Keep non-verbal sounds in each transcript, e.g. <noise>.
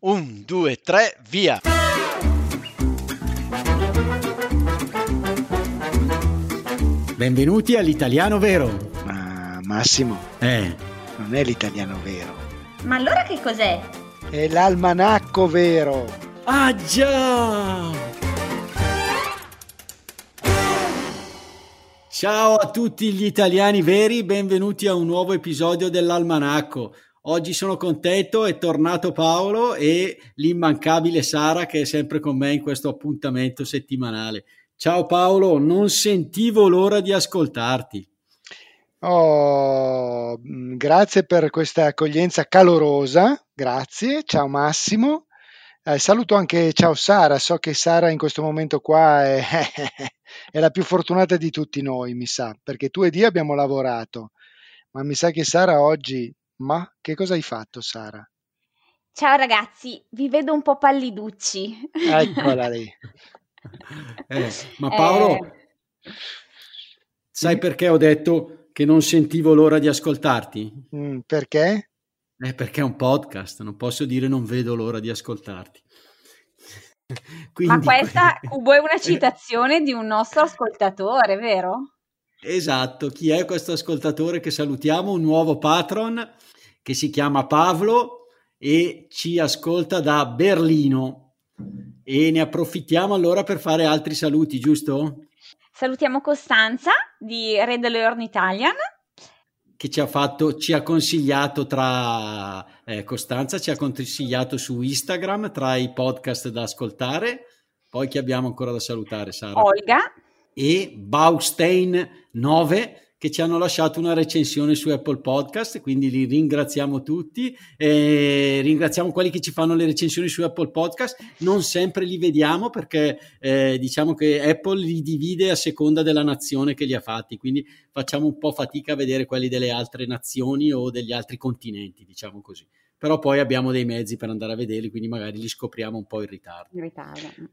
Un, due, tre, via! Benvenuti all'italiano vero. Ma Massimo, Eh, non è l'italiano vero, Ma allora che cos'è? è l'almanacco vero. ah già! Ciao a tutti gli italiani veri, benvenuti a un nuovo episodio dell'Almanacco. Oggi sono contento, è tornato Paolo e l'immancabile Sara che è sempre con me in questo appuntamento settimanale. Ciao Paolo, non sentivo l'ora di ascoltarti. Oh, mh, grazie per questa accoglienza calorosa, grazie, ciao Massimo. Eh, saluto anche ciao Sara, so che Sara in questo momento qua è, <laughs> è la più fortunata di tutti noi, mi sa, perché tu ed io abbiamo lavorato, ma mi sa che Sara oggi, ma che cosa hai fatto Sara? Ciao ragazzi, vi vedo un po' palliducci. Eccola lì. <laughs> Eh, ma Paolo, Eh, sai perché ho detto che non sentivo l'ora di ascoltarti? Mm, perché? Eh, perché è un podcast, non posso dire non vedo l'ora di ascoltarti. <laughs> ma Quindi, questa <laughs> Cubo è una citazione di un nostro ascoltatore, vero? Esatto, chi è questo ascoltatore che salutiamo? Un nuovo patron che si chiama Pavlo e ci ascolta da Berlino. E ne approfittiamo allora per fare altri saluti, giusto? Salutiamo Costanza di Red Learn Italian. Che ci ha fatto, ci ha consigliato tra eh, Costanza, ci ha consigliato su Instagram tra i podcast da ascoltare. Poi chi abbiamo ancora da salutare, Sara? Olga, e Baustein 9 che ci hanno lasciato una recensione su Apple Podcast, quindi li ringraziamo tutti, eh, ringraziamo quelli che ci fanno le recensioni su Apple Podcast, non sempre li vediamo perché eh, diciamo che Apple li divide a seconda della nazione che li ha fatti, quindi facciamo un po' fatica a vedere quelli delle altre nazioni o degli altri continenti, diciamo così. Però poi abbiamo dei mezzi per andare a vederli, quindi magari li scopriamo un po' in ritardo. in ritardo.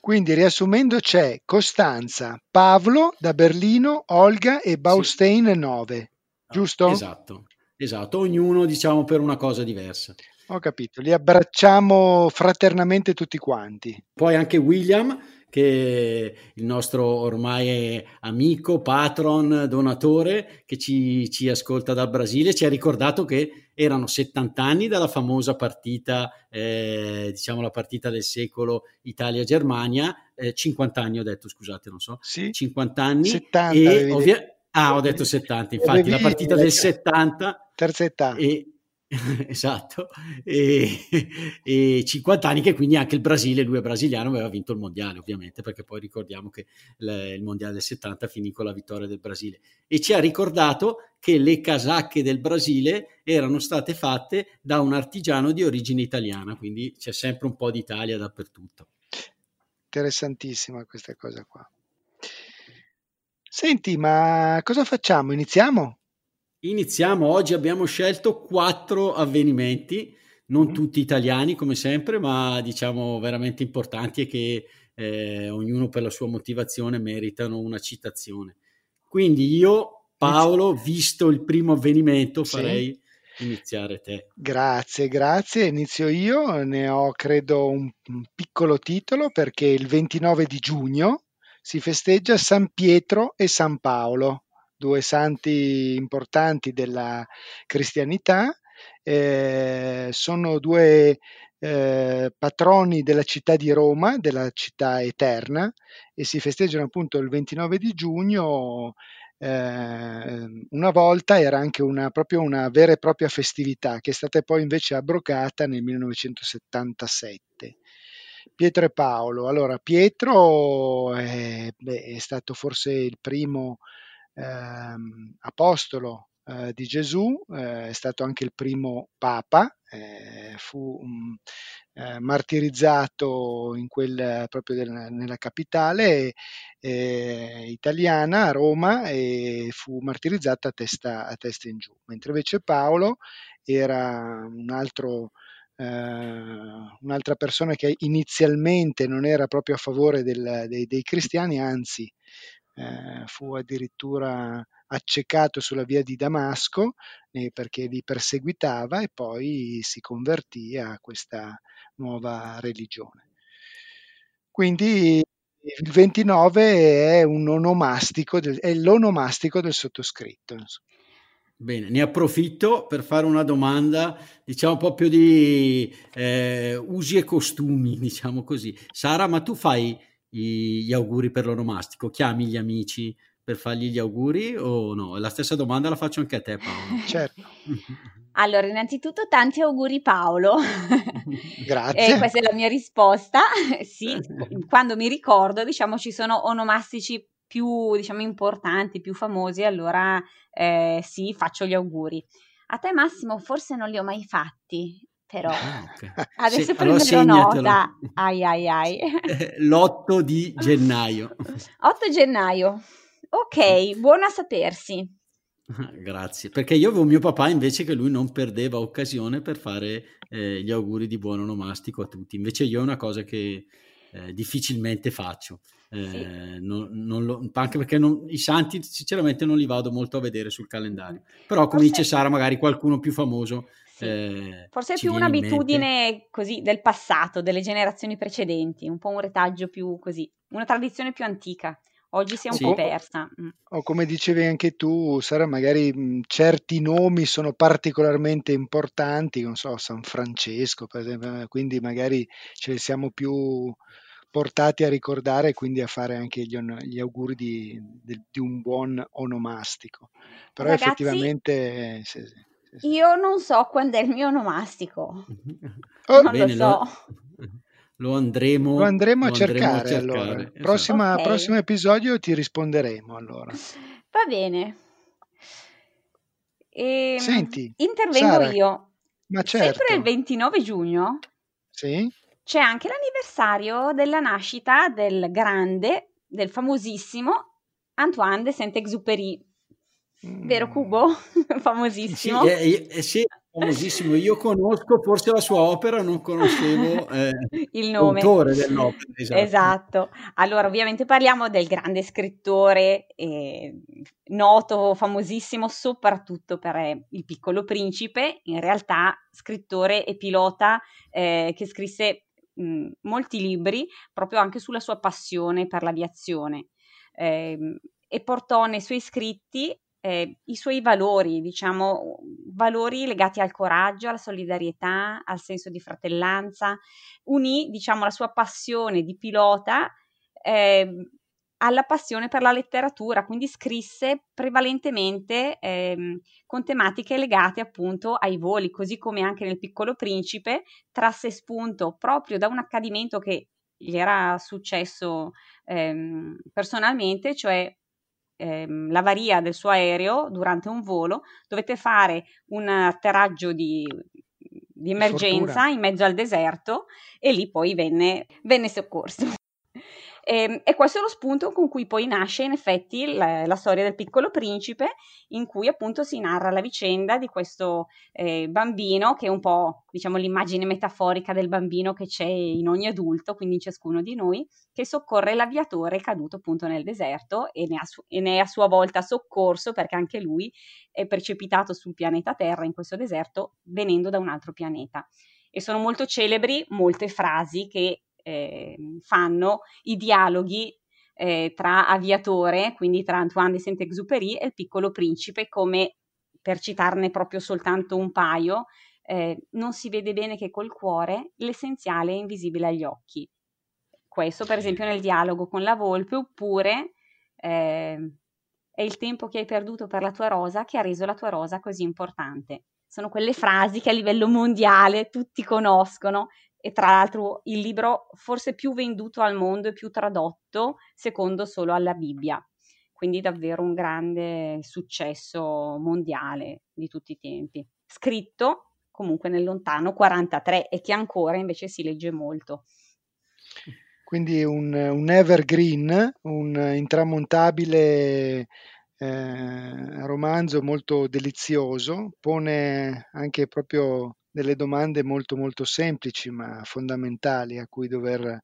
Quindi riassumendo c'è Costanza, Pavlo da Berlino, Olga e Baustein 9, giusto? Esatto, esatto, ognuno diciamo per una cosa diversa. Ho capito, li abbracciamo fraternamente tutti quanti. Poi anche William, che è il nostro ormai amico, patron, donatore, che ci, ci ascolta dal Brasile, ci ha ricordato che erano 70 anni dalla famosa partita, eh, diciamo la partita del secolo Italia-Germania, eh, 50 anni ho detto, scusate, non so, Sì, 50 anni. 70 e avevi ovvia- detto. Ah, ho detto 70, infatti la partita del 70 terza età. e, <laughs> esatto, e, e 50 anni che quindi anche il Brasile, lui è brasiliano, aveva vinto il mondiale ovviamente, perché poi ricordiamo che il, il mondiale del 70 finì con la vittoria del Brasile e ci ha ricordato che le casacche del Brasile erano state fatte da un artigiano di origine italiana, quindi c'è sempre un po' d'Italia dappertutto. Interessantissima questa cosa qua. Senti, ma cosa facciamo? Iniziamo? Iniziamo, oggi abbiamo scelto quattro avvenimenti, non Mhm. tutti italiani come sempre, ma diciamo veramente importanti e che eh, ognuno per la sua motivazione meritano una citazione. Quindi io, Paolo, visto il primo avvenimento, Sì. farei iniziare te. Grazie, grazie. Inizio io. Ne ho credo un, un piccolo titolo perché il 29 di giugno si festeggia San Pietro e San Paolo, due santi importanti della cristianità. Eh, sono due eh, patroni della città di Roma, della città eterna, e si festeggiano appunto il 29 di giugno. Eh, una volta era anche una, proprio una vera e propria festività che è stata poi invece abrogata nel 1977. Pietro e Paolo. Allora, Pietro è, beh, è stato forse il primo ehm, apostolo eh, di Gesù, eh, è stato anche il primo papa, eh, fu um, martirizzato quel, proprio del, nella capitale eh, italiana, a Roma, e fu martirizzato a testa, a testa in giù, mentre invece Paolo era un altro eh, un'altra persona che inizialmente non era proprio a favore del- dei, dei cristiani, anzi eh, fu addirittura accecato sulla via di Damasco eh, perché li perseguitava e poi si convertì a questa nuova religione. Quindi il 29 è un onomastico, del, è l'onomastico del sottoscritto. Bene, ne approfitto per fare una domanda, diciamo proprio di eh, usi e costumi, <laughs> diciamo così. Sara, ma tu fai gli auguri per l'onomastico? Chiami gli amici per fargli gli auguri o no? La stessa domanda la faccio anche a te Paolo. <laughs> Certo. Allora, innanzitutto tanti auguri Paolo. <laughs> Grazie. E questa è la mia risposta. <laughs> sì, quando mi ricordo, diciamo, ci sono onomastici più, diciamo, importanti, più famosi, allora eh, sì, faccio gli auguri. A te Massimo forse non li ho mai fatti, però ah, okay. <laughs> adesso sì, prenderò allora nota. Ai ai ai. L'8 di <laughs> gennaio. 8 gennaio. Ok, <laughs> buono a sapersi. Grazie, perché io avevo mio papà invece che lui non perdeva occasione per fare eh, gli auguri di buon onomastico a tutti, invece io è una cosa che eh, difficilmente faccio. Eh, sì. non, non lo, anche perché non, i santi sinceramente non li vado molto a vedere sul calendario però come Forse... dice Sara magari qualcuno più famoso sì. eh, Forse è più un'abitudine così del passato delle generazioni precedenti un po' un retaggio più così una tradizione più antica oggi si è un sì. po' persa mm. o come dicevi anche tu Sara magari mh, certi nomi sono particolarmente importanti non so San Francesco per esempio quindi magari ce ne siamo più portati a ricordare e quindi a fare anche gli, gli auguri di, di, di, un buon onomastico. Però Ragazzi, effettivamente... Sì, sì, sì. Io non so quando è il mio onomastico. <laughs> Oh, non bene, lo so. Lo, <laughs> lo, andremo, lo andremo, a, cercare, andremo a cercare. Allora. Esatto. Prossima, okay. Prossimo episodio ti risponderemo allora. Va bene. E, ehm, Senti, intervengo Sara, io. Ma certo. Sempre il 29 giugno. Sì c'è anche l'anniversario della nascita del grande, del famosissimo Antoine de Saint-Exupéry. Vero mm. Cubo? <laughs> famosissimo. Sì, eh, eh, sì, famosissimo. Io conosco forse la sua opera, non conoscevo eh, <laughs> il nome. L'autore dell'opera. Esatto. esatto. Allora, ovviamente parliamo del grande scrittore, eh, noto, famosissimo soprattutto per eh, Il piccolo principe, in realtà scrittore e pilota eh, che scrisse mh, molti libri proprio anche sulla sua passione per l'aviazione eh, e portò nei suoi scritti eh, i suoi valori, diciamo, valori legati al coraggio, alla solidarietà, al senso di fratellanza, unì, diciamo, la sua passione di pilota eh, alla passione per la letteratura, quindi scrisse prevalentemente ehm, con tematiche legate appunto ai voli, così come anche nel Piccolo Principe trasse spunto proprio da un accadimento che gli era successo ehm, personalmente, cioè ehm, l'avaria del suo aereo durante un volo, dovette fare un atterraggio di, di emergenza in mezzo al deserto e lì poi venne, venne soccorso. E, ehm, e, questo è lo spunto con cui poi nasce in effetti la, la, storia del piccolo principe, in cui appunto si narra la vicenda di questo eh, bambino, che è un po' diciamo l'immagine metaforica del bambino che c'è in ogni adulto, quindi in ciascuno di noi, che soccorre l'aviatore caduto appunto nel deserto e ne, ha, e ne è a sua volta soccorso perché anche lui è precipitato sul pianeta Terra in questo deserto venendo da un altro pianeta. E sono molto celebri molte frasi che eh, fanno i dialoghi eh, tra Aviatore, quindi tra Antoine de Saint-Exupéry e il piccolo principe, come per citarne proprio soltanto un paio, eh, non si vede bene che col cuore l'essenziale è invisibile agli occhi. Questo per esempio nel dialogo con la volpe, oppure eh, è il tempo che hai perduto per la tua rosa che ha reso la tua rosa così importante. Sono quelle frasi che a livello mondiale tutti conoscono e tra l'altro il libro forse più venduto al mondo e più tradotto, secondo solo alla Bibbia. Quindi davvero un grande successo mondiale di tutti i tempi. Scritto comunque nel lontano 43 e che ancora invece si legge molto. Quindi un, un evergreen, un intramontabile eh, romanzo molto delizioso, pone anche proprio delle domande molto molto semplici ma fondamentali a cui dover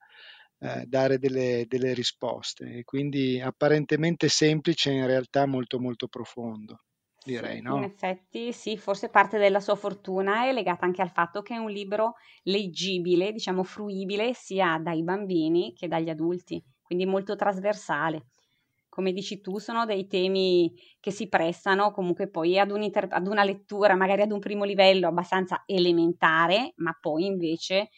eh, dare delle, delle risposte. E quindi apparentemente semplice, in realtà molto molto profondo direi, no? In effetti sì, forse parte della sua fortuna è legata anche al fatto che è un libro leggibile, diciamo fruibile sia dai bambini che dagli adulti, quindi molto trasversale. Come dici tu, sono dei temi che si prestano comunque poi ad, un ad una lettura, magari ad un primo livello abbastanza elementare, ma poi invece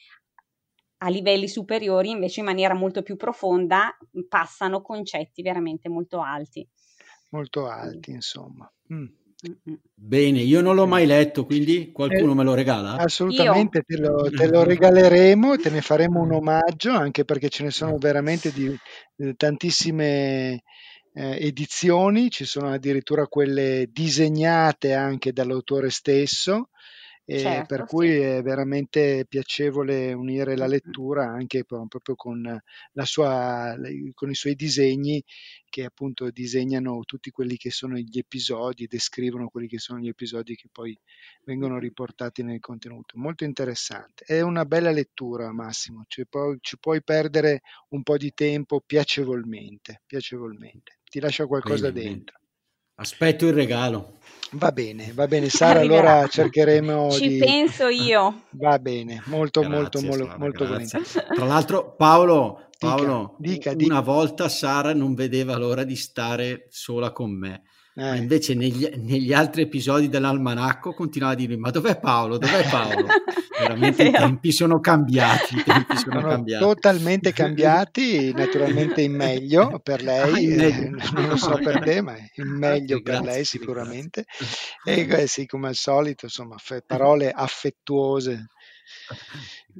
a livelli superiori, invece in maniera molto più profonda, passano concetti veramente molto alti. Molto alti, insomma. Mm. Bene, io non l'ho mai letto, quindi qualcuno eh, me lo regala? Assolutamente, te lo, te lo, <laughs> regaleremo, te ne faremo un omaggio, anche perché ce ne sono veramente di, di tantissime eh, edizioni, ci sono addirittura quelle disegnate anche dall'autore stesso Certo, per cui sì. è veramente piacevole unire la lettura anche proprio con, sua, con, i suoi disegni che appunto disegnano tutti quelli che sono gli episodi, descrivono quelli che sono gli episodi che poi vengono riportati nel contenuto. Molto interessante. È una bella lettura Massimo, ci puoi, ci puoi perdere un po' di tempo piacevolmente, piacevolmente. Ti lascia qualcosa dentro. Bene. Aspetto il regalo. Va bene, va bene Sara, allora cercheremo Ci di... penso io. <laughs> Va bene, molto grazie, molto Sara, molto grazie. Tra l'altro Paolo, Paolo dica, dica, una dica. volta Sara non vedeva l'ora di stare sola con me. Eh. invece negli, negli, altri episodi dell'almanacco continuava a dirmi ma dov'è Paolo, dov'è Paolo? <laughs> Veramente i tempi sono cambiati, i tempi sono, sono cambiati. totalmente <laughs> cambiati, naturalmente in meglio per lei, ah, eh, meglio. non lo so per te, ma in <laughs> meglio per grazie, lei sicuramente. E eh, sì, come al solito, insomma, parole affettuose.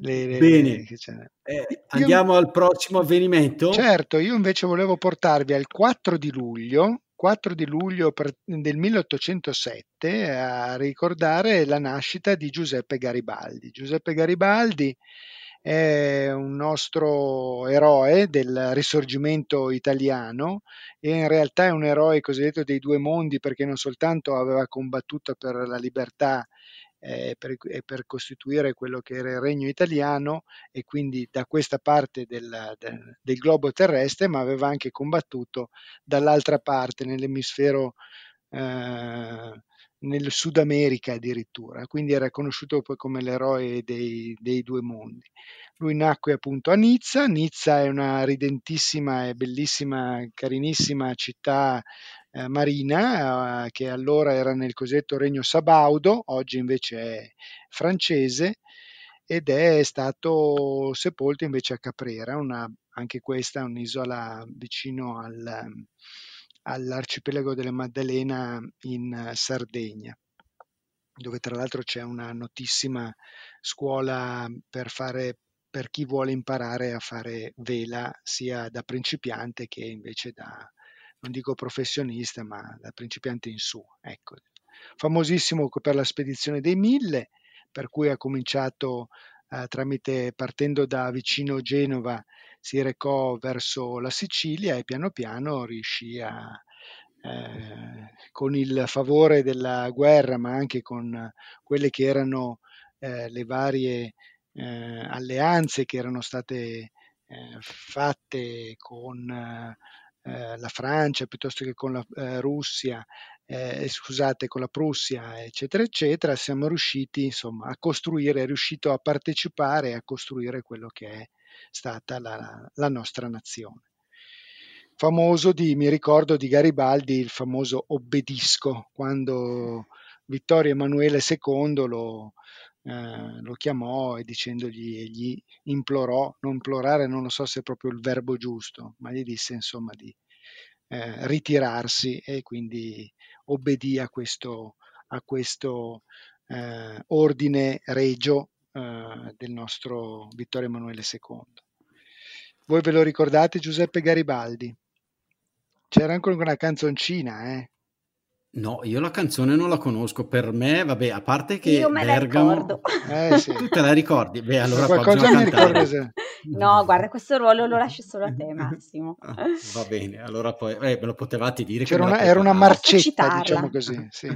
Le, le, Bene, eh, andiamo io, al prossimo avvenimento. Certo, io invece volevo portarvi al 4 di luglio 4 di luglio del 1807 a ricordare la nascita di Giuseppe Garibaldi. Giuseppe Garibaldi è un nostro eroe del risorgimento italiano e in realtà è un eroe cosiddetto dei due mondi perché non soltanto aveva combattuto per la libertà eh, per, per, costituire quello che era il regno italiano e quindi da questa parte del, del, del globo terrestre, ma aveva anche combattuto dall'altra parte, nell'emisfero eh, nel Sud America addirittura, quindi era conosciuto poi come l'eroe dei, dei, due mondi. Lui nacque appunto a Nizza, Nizza è una ridentissima e bellissima, carinissima città eh, marina eh, che allora era nel cosiddetto regno Sabaudo, oggi invece è francese ed è stato sepolto invece a Caprera, una, anche questa è un'isola vicino al, all'arcipelago delle Maddalena in Sardegna dove tra l'altro c'è una notissima scuola per fare per chi vuole imparare a fare vela sia da principiante che invece da, non dico professionista, ma da principiante in su. Ecco. Famosissimo per la spedizione dei mille, per cui ha cominciato eh, tramite, partendo da vicino Genova, si recò verso la Sicilia e piano piano riuscì a, eh, con il favore della guerra, ma anche con quelle che erano eh, le varie eh, alleanze che erano state eh, fatte con eh, la Francia piuttosto che con la eh, Russia, eh, scusate, con la Prussia, eccetera, eccetera, siamo riusciti insomma a costruire, è riuscito a partecipare e a costruire quello che è stata la, la nostra nazione. Famoso di, mi ricordo di Garibaldi, il famoso obbedisco, quando Vittorio Emanuele II lo, eh, lo chiamò e dicendogli, gli implorò, non implorare non lo so se è proprio il verbo giusto, ma gli disse insomma di eh, ritirarsi e quindi obbedì a questo, a questo eh, ordine regio eh, del nostro Vittorio Emanuele II. Voi ve lo ricordate Giuseppe Garibaldi? C'era anche una canzoncina, eh? No, io la canzone non la conosco. Per me, vabbè, a parte che io me Bergamo... la ricordo. Eh, sì. Tu te la ricordi? Beh, allora qualcosa mi ricordo. Se... No, guarda, questo ruolo lo lascio solo a te, Massimo. <laughs> Ah, va bene, allora poi eh, me lo potevate dire. Una, era una marcetta, diciamo così. Sì.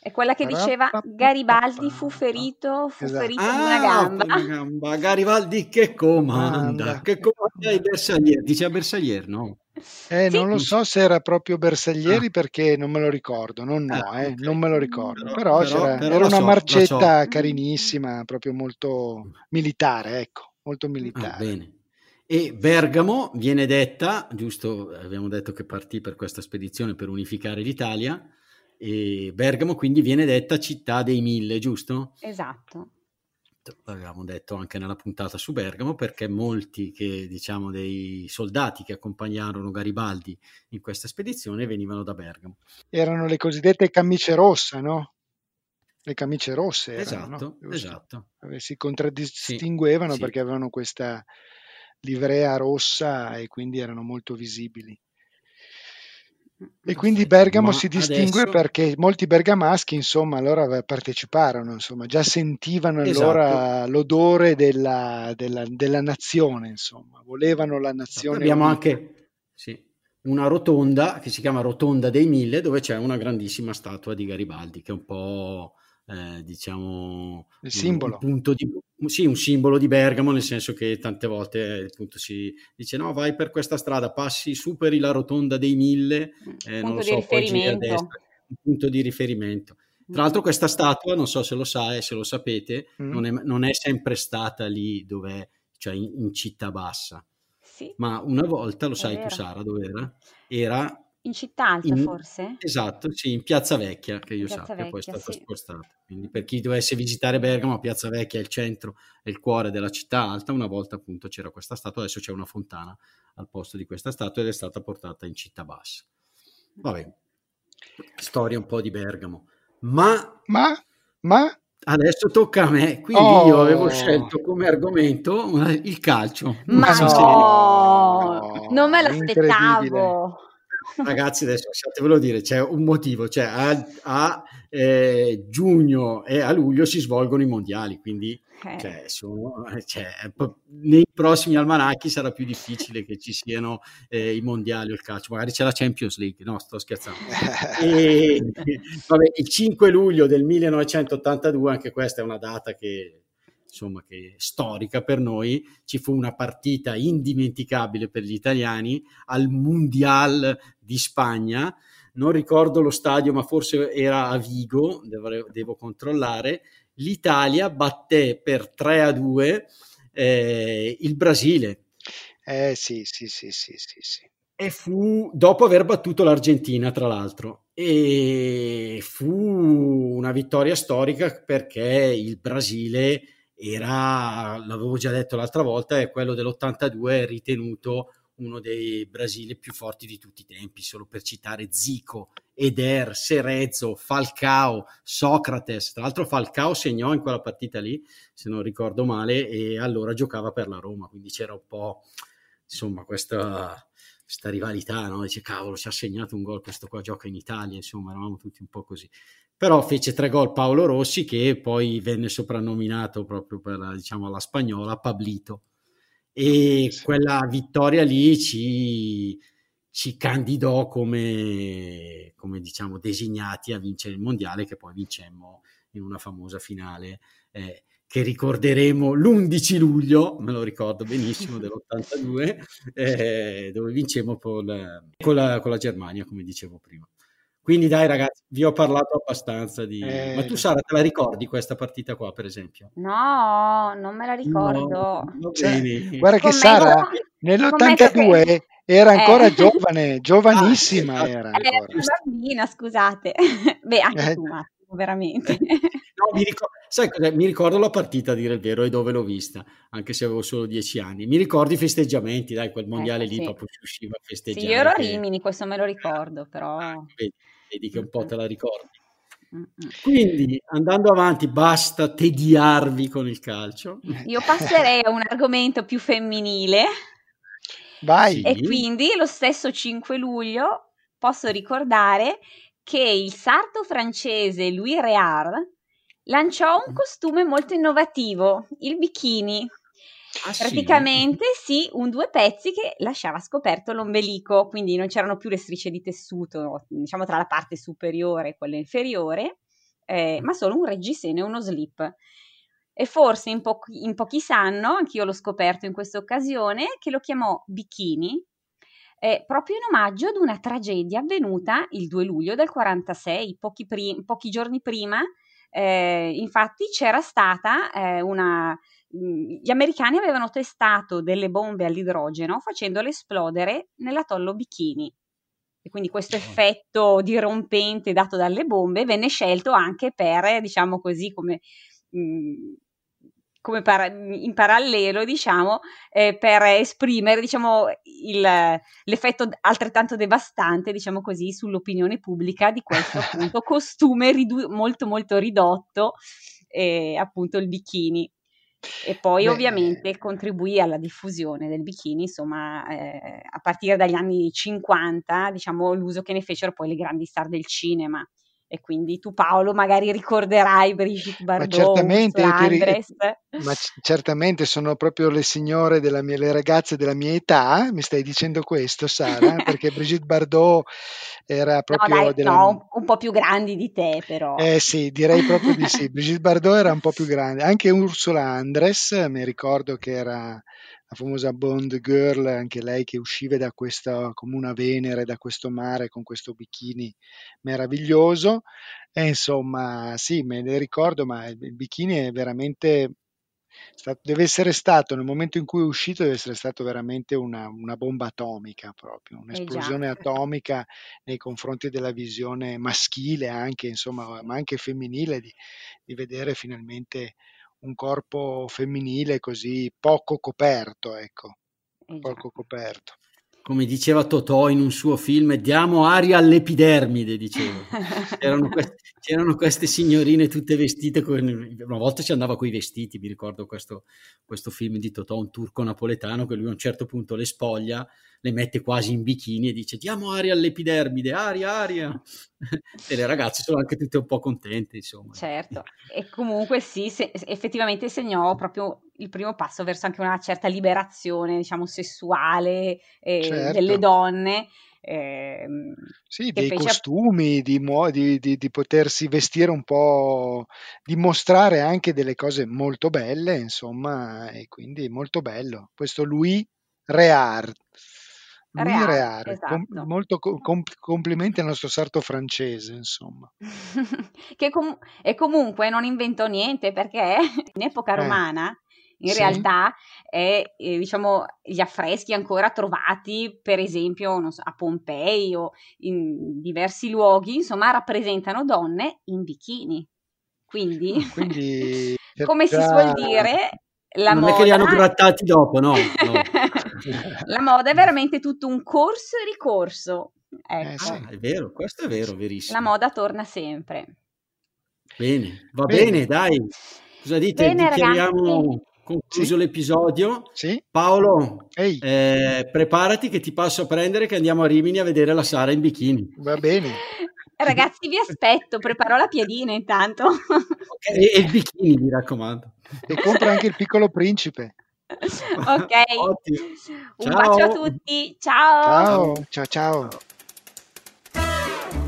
È quella che diceva Garibaldi fu ferito, fu esatto. ferito ah, una gamba. Una gamba. Garibaldi che comanda, che comanda i Bersaglieri. Dice a Bersaglieri, no? Eh, sì. non lo so se era proprio Bersaglieri ah. perché non me lo ricordo, non, no, ah, eh, okay. non me lo ricordo, però, però, però, però era una so, marcetta so. carinissima, proprio molto militare, ecco, molto ah, militare. Ah, bene. E Bergamo viene detta, giusto, abbiamo detto che partì per questa spedizione per unificare l'Italia, e Bergamo quindi viene detta città dei mille, giusto? Esatto. L'avevamo detto anche nella puntata su Bergamo perché molti che, diciamo, dei soldati che accompagnarono Garibaldi in questa spedizione venivano da Bergamo. Erano le cosiddette camicie rosse, no? Le camicie rosse. Erano, esatto, no? esatto. Si contraddistinguevano sì, perché avevano questa livrea rossa e quindi erano molto visibili. E quindi Bergamo si distingue adesso... perché molti bergamaschi, insomma, allora parteciparono, insomma, già sentivano allora esatto. l'odore della, della, della, nazione, insomma, volevano la nazione. Abbiamo unita. anche sì, una rotonda che si chiama Rotonda dei Mille, dove c'è una grandissima statua di Garibaldi, che è un po' eh, diciamo il simbolo. Un, punto di, sì, un simbolo di Bergamo, nel senso che tante volte appunto si dice no, vai per questa strada, passi, superi la rotonda dei mille, eh, punto di so, riferimento. Destra, un punto di riferimento. Tra l'altro questa statua, non so se lo sai, se lo sapete, mm. non, è, non, è, sempre stata lì dove, cioè in, in città bassa. Sì. Ma una volta, lo sai tu Sara, dove era? Era in città alta in, forse? Esatto, sì, in Piazza Vecchia, che io Piazza sappia, poi è stata sì. spostata. Quindi per chi dovesse visitare Bergamo, Piazza Vecchia è il centro, è il cuore della città alta. Una volta appunto c'era questa statua, adesso c'è una fontana al posto di questa statua ed è stata portata in città bassa. Vabbè, storia un po' di Bergamo. Ma... Ma... Ma... Adesso tocca a me, quindi oh. io avevo scelto come argomento il calcio. Ma no, non me l'aspettavo. Ragazzi, adesso lasciatevelo dire, c'è un motivo, cioè a, a eh, giugno e a luglio si svolgono i mondiali, quindi eh. cioè, sono, cioè, nei prossimi almanacchi sarà più difficile che ci siano eh, i mondiali o il calcio, magari c'è la Champions League, no sto scherzando. e, <laughs> vabbè, il 5 luglio del 1982, anche questa è una data che insomma, che storica per noi, ci fu una partita indimenticabile per gli italiani al Mundial di Spagna. Non ricordo lo stadio, ma forse era a Vigo, devo, devo controllare. L'Italia batté per 3 a 2 eh, il Brasile. Eh sì, sì, sì, sì, sì, sì. E fu dopo aver battuto l'Argentina, tra l'altro. E fu una vittoria storica perché il Brasile era, l'avevo già detto l'altra volta, è quello dell'82 è ritenuto uno dei Brasili più forti di tutti i tempi, solo per citare Zico, Eder, Serezzo, Falcao, Socrates. Tra l'altro Falcao segnò in quella partita lì, se non ricordo male, e allora giocava per la Roma, quindi c'era un po' insomma questa, questa rivalità, no? Dice cavolo, ci ha segnato un gol, questo qua gioca in Italia, insomma, eravamo tutti un po' così. Però fece tre gol Paolo Rossi che poi venne soprannominato proprio per diciamo alla spagnola Pablito. E quella vittoria lì ci, ci candidò come, come diciamo designati a vincere il mondiale che poi vincemmo in una famosa finale. Eh, che ricorderemo l'11 luglio, me lo ricordo benissimo, dell'82, <laughs> eh, dove vincemmo con, con, la, con la Germania, come dicevo prima. Quindi dai ragazzi, vi ho parlato abbastanza di... Eh... Ma tu Sara, te la ricordi questa partita qua, per esempio? No, non me la ricordo. No, cioè, guarda che Sara nell'82 era ancora eh. <laughs> giovane, giovanissima ah, era. Era una bambina, scusate. <laughs> Beh, anche eh. tu, Massimo, veramente. No, mi ricordo, sai? Mi ricordo la partita, a dire il vero, e dove l'ho vista, anche se avevo solo dieci anni. Mi ricordo i festeggiamenti, dai, quel mondiale ecco, lì sì. proprio si usciva a festeggiare. Sì, io ero a Rimini, questo me lo ricordo, però... Ah, vedi vedi che un po' te la ricordi. Quindi andando avanti, basta tediarvi con il calcio. Io passerei a un argomento più femminile. Vai. E quindi lo stesso 5 luglio posso ricordare che il sarto francese Louis Réard lanciò un costume molto innovativo, il bikini, Ah, Praticamente sì? sì, un due pezzi che lasciava scoperto l'ombelico, quindi non c'erano più le strisce di tessuto, diciamo tra la parte superiore e quella inferiore, eh, ma solo un reggiseno e uno slip. E forse in, po- in pochi sanno, anch'io l'ho scoperto in questa occasione, che lo chiamò bikini eh, proprio in omaggio ad una tragedia avvenuta il 2 luglio del 46, pochi, pri- pochi giorni prima. Eh, infatti c'era stata eh, una... Mm, gli americani avevano testato delle bombe all'idrogeno facendole esplodere nell'atollo Bikini. E quindi questo effetto dirompente dato dalle bombe venne scelto anche per, diciamo così, come mh, mm, come para- in parallelo, diciamo, eh, per esprimere, diciamo, il, l'effetto altrettanto devastante, diciamo così, sull'opinione pubblica di questo <laughs> appunto costume ridu- molto molto ridotto, eh, appunto il bikini. E poi Beh, ovviamente contribuì alla diffusione del bikini, insomma, eh, a partire dagli anni 50, diciamo, l'uso che ne fecero poi le grandi star del cinema e quindi tu Paolo magari ricorderai Brigitte Bardot, ma certamente, Andres. ma certamente sono proprio le signore della mia, le ragazze della mia età, mi stai dicendo questo Sara? <laughs> Perché Brigitte Bardot era proprio... No, dai, della... no, un po' più grandi di te però. Eh sì, direi proprio di sì. <laughs> Brigitte Bardot era un po' più grande, anche Ursula Andres, mi ricordo che era la famosa Bond Girl, anche lei che usciva da questa, come una Venere da questo mare con questo bikini meraviglioso. E insomma, sì, me ne ricordo, ma il bikini è veramente deve essere stato nel momento in cui è uscito deve essere stato veramente una, una bomba atomica proprio un'esplosione esatto. atomica nei confronti della visione maschile anche insomma ma anche femminile di, di vedere finalmente un corpo femminile così poco coperto, ecco, esatto. poco coperto. Come diceva Totò in un suo film, diamo aria all'epidermide, diceva. <laughs> C'erano, queste, c'erano queste signorine tutte vestite, con, una volta ci andava con i vestiti, mi ricordo questo, questo film di Totò, un turco napoletano, che lui a un certo punto le spoglia le mette quasi in bikini e dice diamo aria all'epidermide, aria, aria. <laughs> e le ragazze sono anche tutte un po' contente, insomma. Certo, e comunque sì, se, effettivamente segnò proprio il primo passo verso anche una certa liberazione, diciamo, sessuale eh, certo. delle donne. Eh, sì, dei costumi, di, di, di, di, potersi vestire un po', di mostrare anche delle cose molto belle, insomma, e quindi molto bello. Questo Louis Reard. Louis Reare, esatto. com- molto <laughs> com- complimenti al nostro sarto francese, insomma. che com- e comunque non inventò niente perché <laughs> in epoca eh. In sì. realtà è, eh, diciamo, gli affreschi ancora trovati, per esempio, so, a Pompei o in diversi luoghi, insomma, rappresentano donne in bikini. Quindi, ah, Quindi <laughs> come si suol dire, la non moda... è che li hanno grattati dopo, no. no. <laughs> la moda è veramente tutto un corso e ricorso. Ecco. Eh sì, è vero, questo è vero, verissimo. La moda torna sempre. Bene, va bene, bene dai. Cosa dite? Bene, Dichiariamo concluso sì. l'episodio. Sì. Paolo, eh, preparati che ti passo a prendere che andiamo a Rimini a vedere la Sara in bikini. Va bene. <laughs> Ragazzi, vi aspetto, preparo la piadina intanto. Okay, e, il bikini, mi raccomando. E compra anche il piccolo principe. Ok. <laughs> Un bacio a tutti. Ciao. Ciao, ciao, ciao.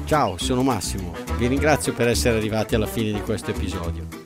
Ciao, sono Massimo. Vi ringrazio per essere arrivati alla fine di questo episodio.